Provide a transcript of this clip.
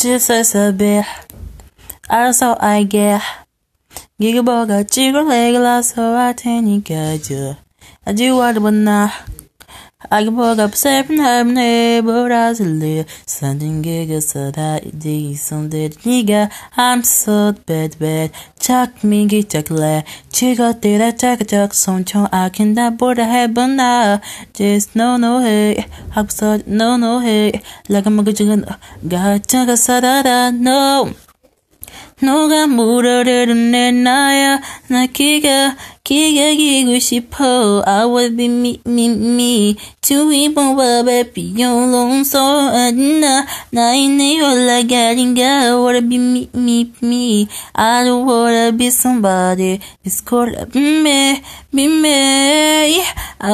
지사 사베 알아서 알게 기가버가 찍어 레글라서 할 테니까 저 아주 와르번나 I can walk up seven ham brasileiro Sending giga sada idi sonde niga I'm so bad bad Chak mingi chakle Chiga tira chaka chak son chon akin da borda but now Just no no hey I'm so no no hey Like I'm gonna Got jagan Gacha ga sada da no 누가 물어대는 내 나야 나 기가 기가 기고 싶어 I will be me me me 주위봉 밥에 비용롱소 안나 나이네 올라가린가 wanna be me me me I don't wanna be somebody it's called me me me